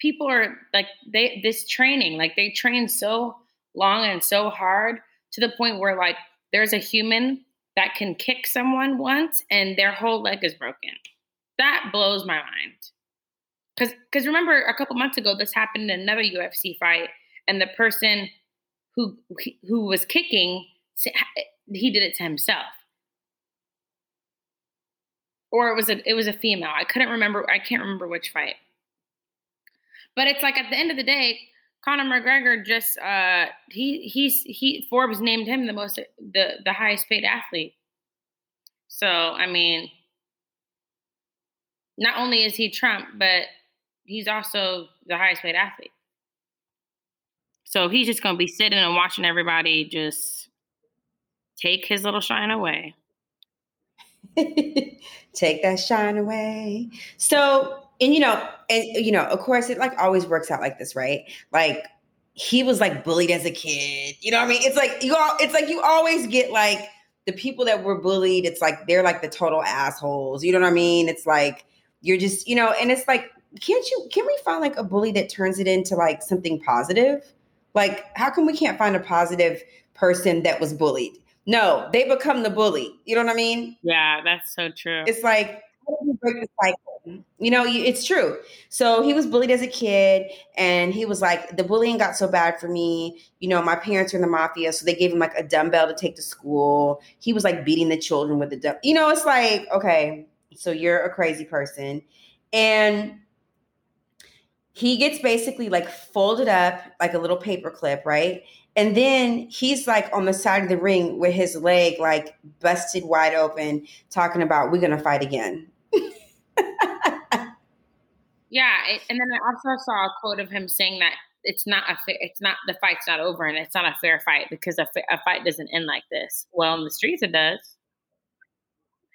people are like they this training, like they train so long and so hard to the point where like there's a human that can kick someone once and their whole leg is broken. That blows my mind. Cause because remember a couple months ago this happened in another UFC fight and the person who who was kicking he did it to himself or it was a it was a female. I couldn't remember. I can't remember which fight. But it's like at the end of the day, Conor McGregor just uh, he he's he Forbes named him the most the the highest paid athlete. So I mean, not only is he Trump, but he's also the highest paid athlete. So he's just gonna be sitting and watching everybody just take his little shine away. (laughs) Take that shine away. So, and you know, and you know, of course, it like always works out like this, right? Like he was like bullied as a kid. You know what I mean? It's like you all it's like you always get like the people that were bullied, it's like they're like the total assholes. You know what I mean? It's like you're just, you know, and it's like, can't you can we find like a bully that turns it into like something positive? Like, how come we can't find a positive person that was bullied? No, they become the bully. You know what I mean? Yeah, that's so true. It's like, how do you break the cycle? You know, it's true. So he was bullied as a kid, and he was like, the bullying got so bad for me. You know, my parents are in the mafia, so they gave him like a dumbbell to take to school. He was like beating the children with the dumbbell. You know, it's like, okay, so you're a crazy person. And he gets basically like folded up like a little paper clip, right? And then he's like on the side of the ring with his leg like busted wide open, talking about we're gonna fight again. (laughs) yeah, and then I also saw a quote of him saying that it's not a it's not the fight's not over and it's not a fair fight because a, a fight doesn't end like this. Well, in the streets it does.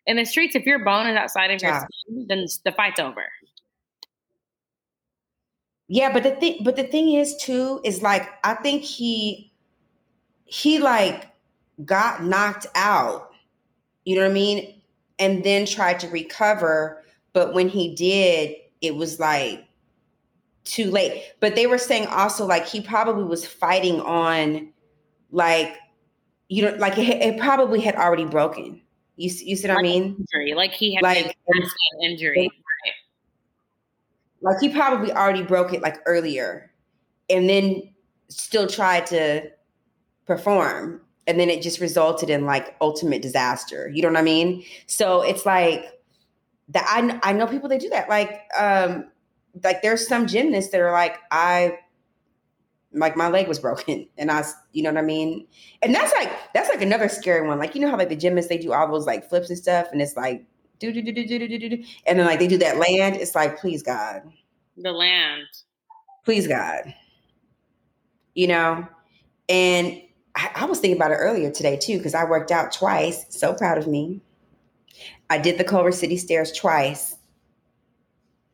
In the streets, if your bone is outside of your skin, then the fight's over. Yeah, but the thing, but the thing is too, is like I think he he like got knocked out, you know what I mean? And then tried to recover. But when he did, it was like too late. But they were saying also like he probably was fighting on like, you know, like it, it probably had already broken. You, you see what like I mean? Injury. Like he had like injury. Like he probably already broke it like earlier and then still tried to perform and then it just resulted in like ultimate disaster you know what i mean so it's like that I, I know people that do that. Like, um, like there's some gymnasts that are like, I, like my leg was broken (laughs) and I, you know what I mean? And that's like, that's like another scary one. Like, you know how like the gymnasts, they do all those like flips and stuff and it's like, do, do, do, do, do, do, do. And then like they do that land. It's like, please God. The land. Please God. You know? And I, I was thinking about it earlier today too, because I worked out twice. So proud of me. I did the Culver City stairs twice.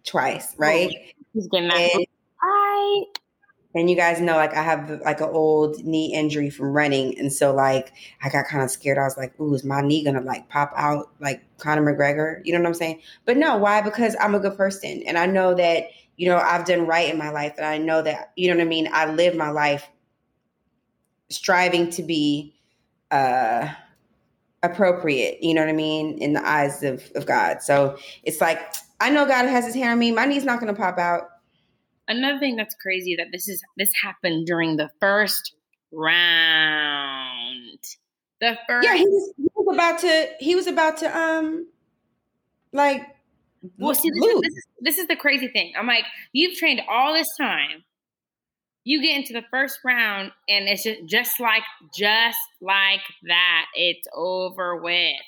Twice, right? He's getting that. And, Hi. And you guys know, like I have like an old knee injury from running, and so like I got kind of scared. I was like, "Ooh, is my knee gonna like pop out like Conor McGregor?" You know what I'm saying? But no, why? Because I'm a good person, and I know that you know I've done right in my life, and I know that you know what I mean. I live my life striving to be uh appropriate, you know what I mean, in the eyes of, of God. So it's like I know God has his hand on me. My knee's not gonna pop out. Another thing that's crazy that this is this happened during the first round. The first Yeah, he was, he was about to he was about to um like well see this is, this is this is the crazy thing. I'm like, you've trained all this time you get into the first round and it's just, just like just like that it's over with.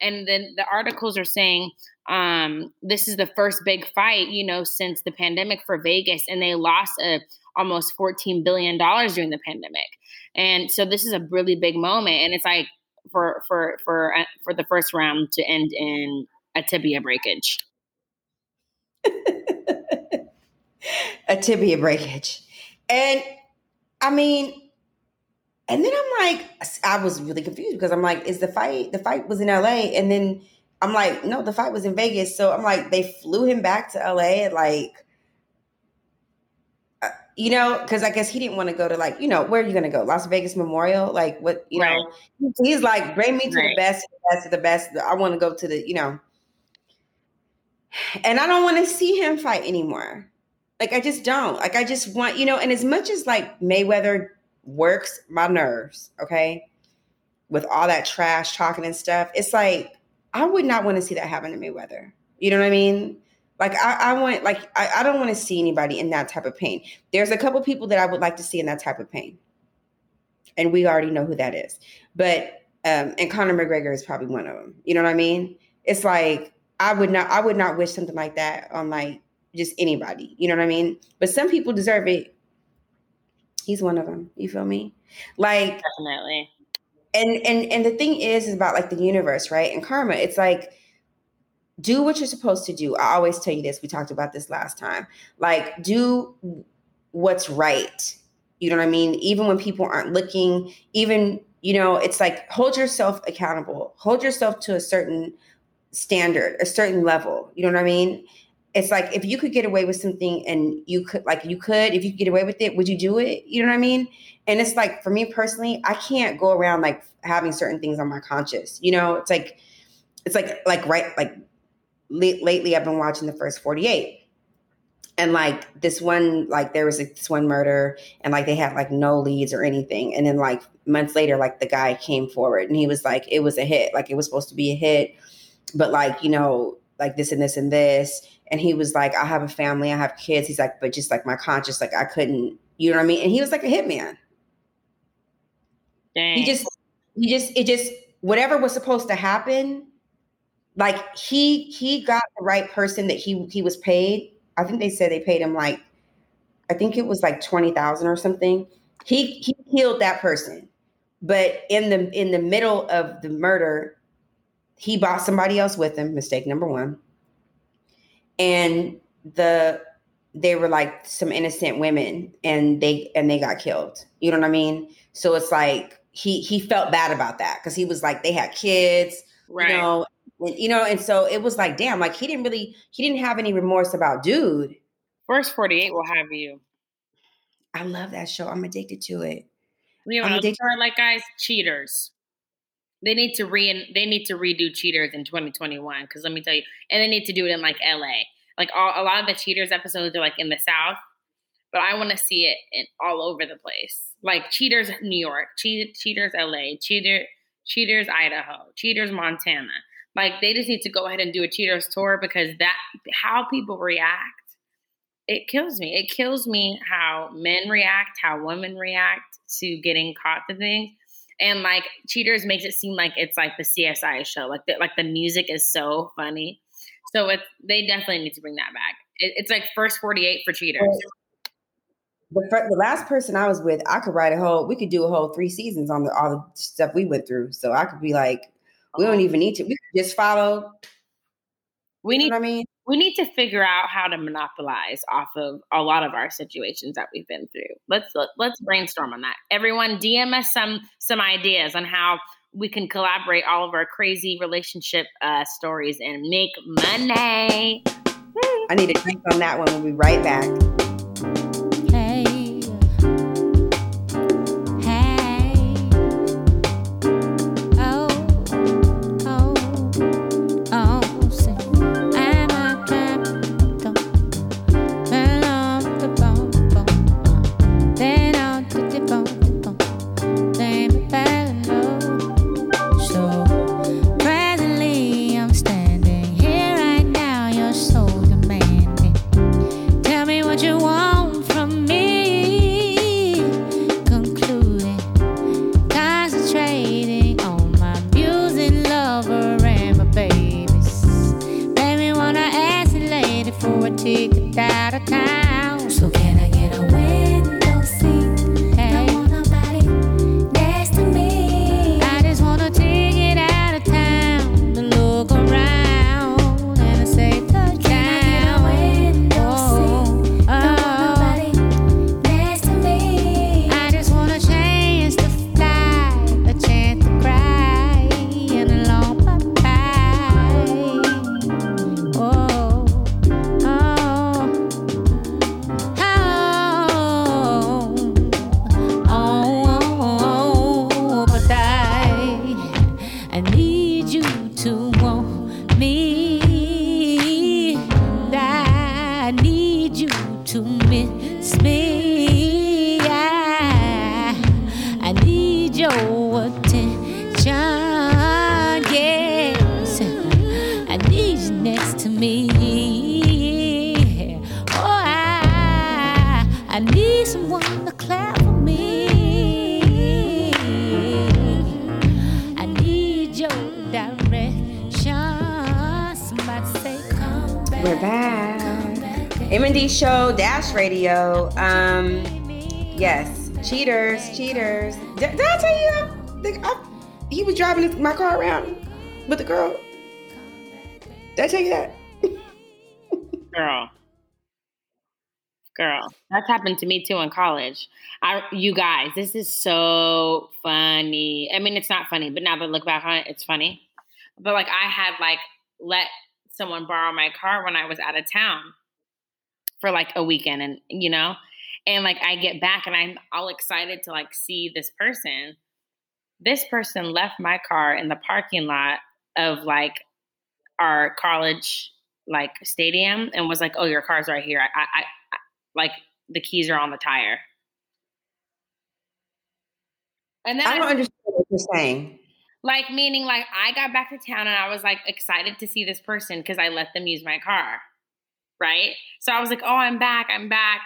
And then the articles are saying um, this is the first big fight you know since the pandemic for vegas and they lost a, almost 14 billion dollars during the pandemic. And so this is a really big moment and it's like for for for uh, for the first round to end in a tibia breakage. (laughs) A tibia breakage and I mean, and then I'm like, I was really confused because I'm like, is the fight, the fight was in LA. And then I'm like, no, the fight was in Vegas. So I'm like, they flew him back to LA like, uh, you know, because I guess he didn't want to go to like, you know, where are you going to go? Las Vegas Memorial? Like, what, you Right. know, he's like, bring me to Right. the best, the best, of the best. I want to go to the, you know, and I don't want to see him fight anymore. Like, I just don't. Like, I just want, you know, and as much as like Mayweather works my nerves, okay, with all that trash talking and stuff, it's like, I would not want to see that happen to Mayweather. You know what I mean? Like I, I want like I, I don't want to see anybody in that type of pain. There's a couple people that I would like to see in that type of pain. And we already know who that is. But um and Conor McGregor is probably one of them. You know what I mean? It's like I would not I would not wish something like that on like just anybody. You know what I mean? But some people deserve it. He's one of them. You feel me? Like Definitely. and and and the thing is is about like the universe right and karma it's like do what you're supposed to do i always tell you this we talked about this last time like do what's right you know what i mean even when people aren't looking even you know it's like hold yourself accountable hold yourself to a certain standard a certain level you know what i mean it's like if you could get away with something and you could like you could if you could get away with it would you do it? You know what i mean? And it's like for me personally i can't go around like having certain things on my conscience. You know it's like it's like like right like la- lately i've been watching the first 48 and like this one like there was this one murder and like they had like no leads or anything. And then like months later like the guy came forward and he was like it was a hit. Like it was supposed to be a hit. But like you know like this and this and this. And he was like i have a family i have kids. He's like but just like my conscience like i couldn't you know what i mean? And he was like a hitman. Dang. he just he just it just whatever was supposed to happen like he he got the right person that he he was paid. I think they said they paid him like i think it was like 20000 or something. He he killed that person. But in the in the middle of the murder he bought somebody else with him mistake number one. And the they were like some innocent women and they and they got killed. You know what i mean? So it's like he he felt bad about that because he was like they had kids right. you know and, you know and so it was like damn like he didn't really he didn't have any remorse about dude. First 48 will have you. i love that show. I'm addicted to it. You know, I'm addicted- are like guys, cheaters. They need to re they need to redo cheaters in 2021 because let me tell you, and they need to do it in like LA. Like all, a lot of the cheaters episodes are like in the South, but I want to see it in all over the place. Like cheaters New York, cheat, cheaters LA, cheater cheaters Idaho, cheaters Montana. Like they just need to go ahead and do a cheaters tour because that how people react it kills me. It kills me how men react, how women react to getting caught to things. And like cheaters makes it seem like it's like the CSI show. Like the, like the music is so funny. So it's they definitely need to bring that back. It, it's like first 48 for cheaters. the, the last person i was with i could write a whole we could do a whole three seasons on the all the stuff we went through so i could be like we don't even need to we could just follow We you need know what i mean we need to figure out how to monopolize off of a lot of our situations that we've been through. Let's let, let's brainstorm on that. Everyone DM us some some ideas on how we can collaborate all of our crazy relationship uh, stories and make money. i need to drink on that one we'll be right back I, I need someone to clap for me. I need your direction. Somebody say, come back. We're back. M&D Show Dash Radio. Um, yes, cheaters, cheaters. Did, did I tell you I, I, he was driving my car around with the girl? Did I tell you that? (laughs) girl girl that's happened to me too in college. I you guys this is so funny. I mean it's not funny but now that I look back on it it's funny. But like i had like let someone borrow my car when i was out of town for like a weekend and you know? And like i get back and i'm all excited to like see this person. This person left my car in the parking lot of like our college like stadium and was like, "Oh, your car's right here." I, I, like the keys are on the tire. And then I don't understand what you're saying. like meaning like I got back to town and I was like excited to see this person because I let them use my car. Right? So I was like, "Oh, I'm back. I'm back."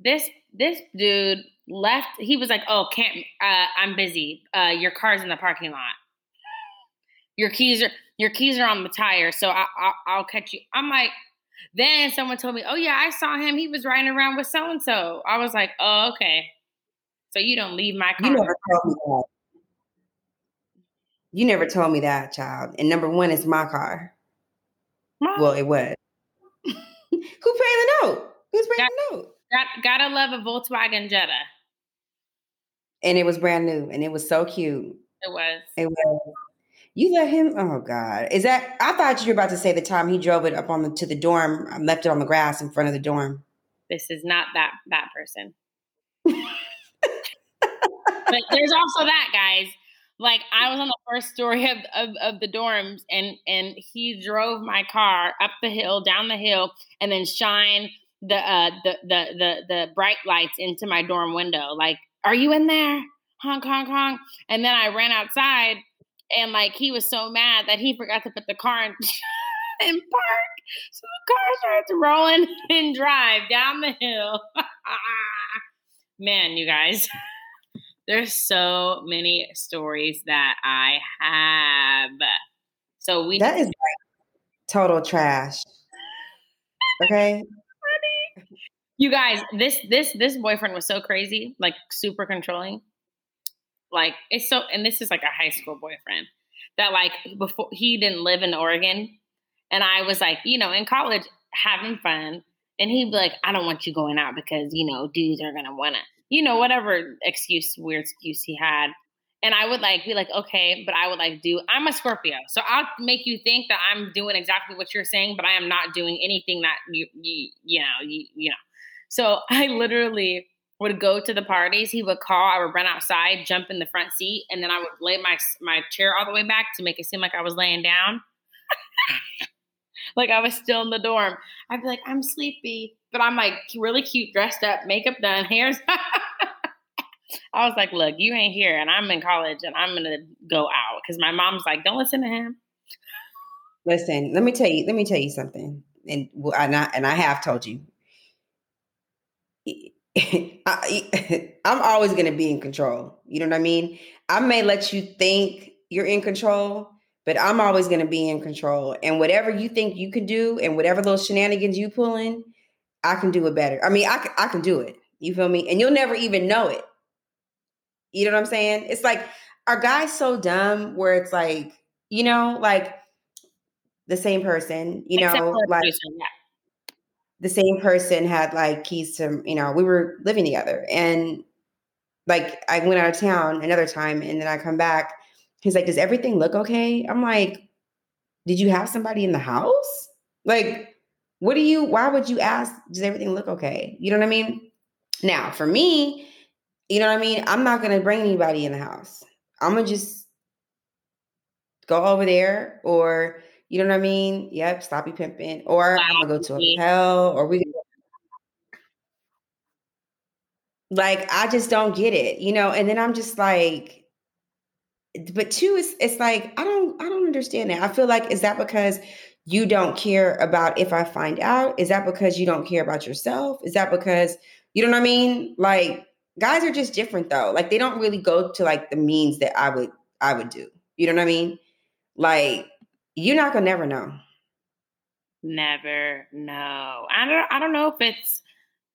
This this dude left. He was like, "Oh, can't uh I'm busy. Uh your car's in the parking lot. Your keys are your keys are on the tire, so I, I I'll catch you." I'm like then someone told me, "Oh yeah, I saw him. He was riding around with so and so." I was like, "Oh, okay." So you don't leave my car. You never told me that. You never told me that, child. And number one, it's my car. Mom, Well, it was. (laughs) Who paid the note? Who's paying the note? got, gotta love a Volkswagen Jetta. And it was brand new, and it was so cute. It was. It was. You let him? Oh God! Is that? I thought you were about to say the time he drove it up on the to the dorm, left it on the grass in front of the dorm. This is not that that person. (laughs) but there's also that, guys. Like I was on the first story of, of, of the dorms, and and he drove my car up the hill, down the hill, and then shine the uh the the the the bright lights into my dorm window. Like, are you in there? Honk honk honk. And then I ran outside, and like he was so mad that he forgot to put the car in, (laughs) in park. So the car starts rolling (laughs) and drive down the hill. (laughs) Man, you guys. There's so many stories that I have. So we That is like total trash. Okay. you guys, this this this boyfriend was so crazy, like super controlling. Like it's so and this is like a high school boyfriend that like before he didn't live in Oregon and I was like, you know, in college having fun and he'd be like, I don't want you going out because, you know, dudes are gonna wanna, you know, whatever excuse, weird excuse he had. And I would like be like, okay, but I would like do I'm a Scorpio. So I'll make you think that I'm doing exactly what you're saying, but I am not doing anything that you you you know, you, you know. So (laughs) I literally would go to the parties. He would call. I would run outside, jump in the front seat, and then I would lay my my chair all the way back to make it seem like I was laying down, (laughs) like I was still in the dorm. I'd be like, "I'm sleepy," but I'm like really cute, dressed up, makeup done, (laughs) hair's. I was like, "Look, you ain't here, and I'm in college, and I'm gonna go out because my mom's like, don't listen to him." Listen, let me tell you. Let me tell you something. And and I and I have told you. (laughs) I, (laughs) I'm always going to be in control. You know what I mean? I may let you think you're in control, but I'm always going to be in control. And whatever you think you can do, and whatever those shenanigans you pull in, I can do it better. I mean, I can, I can do it. You feel me? And you'll never even know it. You know what I'm saying? It's like, are guys so dumb where it's like, you know, like the same person, you know, like. The same person had like keys to, you know, we were living together and like I went out of town another time and then I come back. He's like, Does everything look okay? I'm like, Did you have somebody in the house? Like, what do you, why would you ask, Does everything look okay? You know what I mean? Now, for me, you know what I mean? I'm not going to bring anybody in the house. I'm going to just go over there or, you know what I mean? Yep, sloppy pimping. Or I'm going to go to a Wow. hotel or we Like I just don't get it, you know. And then I'm just like, but two is it's like I don't I don't understand that. I feel like is that because you don't care about if I find out? Is that because you don't care about yourself? Is that because you know what I mean? Like guys are just different though. Like they don't really go to like the means that I would I would do. You know what I mean? Like you're not gonna never know. Never know. I don't I don't know if it's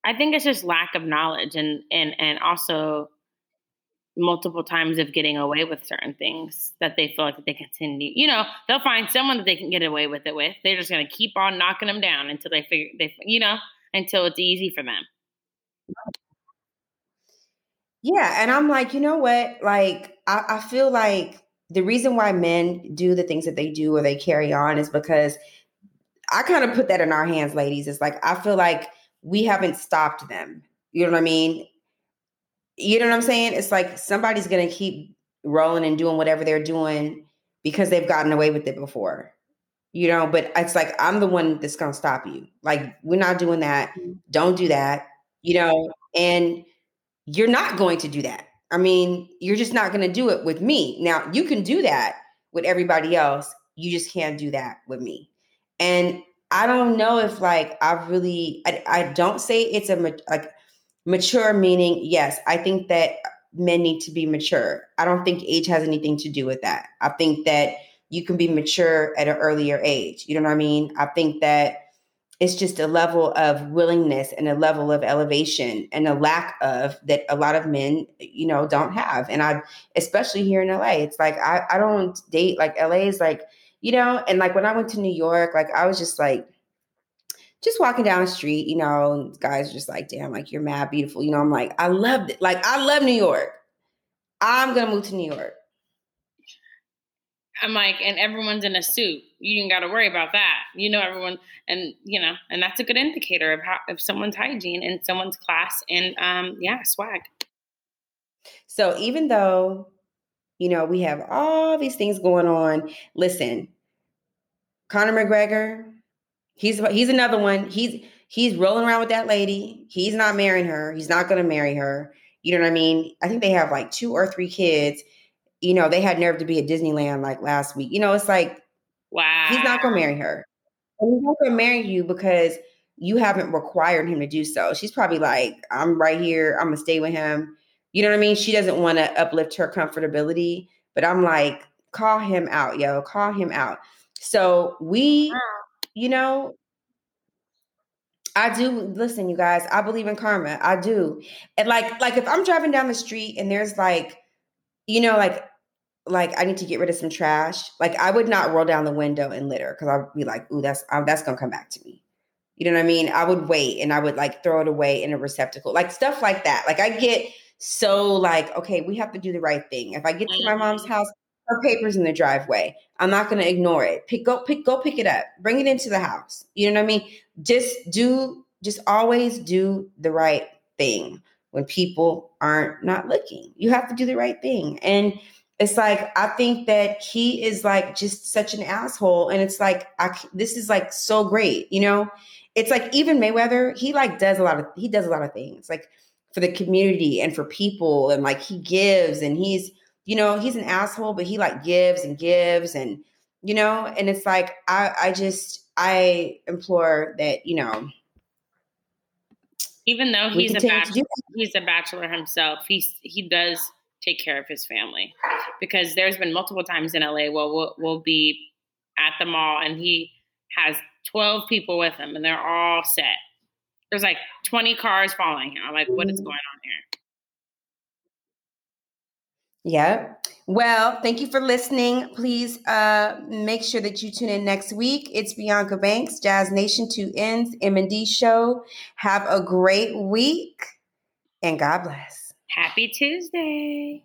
I think it's just lack of knowledge and and and also multiple times of getting away with certain things that they feel like that they continue. You know, they'll find someone that they can get away with it with. They're just to keep on knocking them down until they figure they you know until it's easy for them. Yeah, and I'm like, you know what? Like, I, I feel like the reason why men do the things that they do or they carry on is because I kind of put that in our hands, ladies. It's like I feel like we haven't stopped them. You know what I mean? You know what I'm saying? It's like somebody's gonna keep rolling and doing whatever they're doing because they've gotten away with it before. You know, but it's like I'm the one that's gonna stop you. Like, we're not doing that. Mm-hmm. Don't do that. You know, and you're not going to do that. I mean, you're just not going to do it with me. Now, you can do that with everybody else. You just can't do that with me. And I don't know if like I really I, I don't say it's a like mature meaning yes, I think that men need to be mature. I don't think age has anything to do with that. I think that you can be mature at an earlier age. You know what I mean? I think that it's just a level of willingness and a level of elevation and a lack of that a lot of men you know don't have. And i especially here in la it's like i, I don't date like la is like you know and like when i went to new york like i was just like just walking down the street you know guys are just like damn like you're mad beautiful you know i'm like i loved it like i love new york. I'm gonna move to new york I'm like, and everyone's in a suit. You ain't got to worry about that. You know, everyone, and you know, and that's a good indicator of how of someone's hygiene and someone's class and um, yeah, swag. So even though, you know, we have all these things going on, listen, Conor McGregor, he's he's another one. He's he's rolling around with that lady. He's not marrying her. He's not going to marry her. You know what I mean? I think they have like two or three kids you know, they had nerve to be at Disneyland like last week. You know, it's like, wow, he's not gonna marry her. And he's not gonna marry you because you haven't required him to do so. She's probably like, I'm right here, I'm gonna stay with him. You know what I mean? She doesn't want to uplift her comfortability, but I'm like, call him out, yo, call him out. So we, you know, I do listen, you guys. I believe in karma. I do. And like, like if I'm driving down the street and there's like, you know, like like I need to get rid of some trash, like I would not roll down the window and litter because I'd be like, "Ooh, that's uh, that's gonna come back to me." You know what I mean? I would wait and I would like throw it away in a receptacle, like stuff like that. Like I get so like, okay, we have to do the right thing. If I get to my mom's mm-hmm. house, her papers in the driveway, I'm not gonna ignore it. Pick go pick go pick it up, bring it into the house. You know what I mean? Just do, just always do the right thing when people aren't not looking. You have to do the right thing and it's like I think that he is like just such an asshole, and it's like I this is like so great, you know. It's like even Mayweather, he like does a lot of he does a lot of things like for the community and for people, and like he gives, and he's you know he's an asshole, but he like gives and gives, and you know, and it's like I I just I implore that you know. Even though he's a bachelor, he's a bachelor himself. He's he does take care of his family because there's been multiple times in LA where we'll, we'll be at the mall and he has 12 people with him and they're all set. There's like 20 cars following him. I'm like, what is mm-hmm. going on here? Yeah. Well, thank you for listening. Please uh, make sure that you tune in next week. It's Bianca Banks, Jazz Nation, two ends, M&D show. Have a great week and God bless. Happy Tuesday.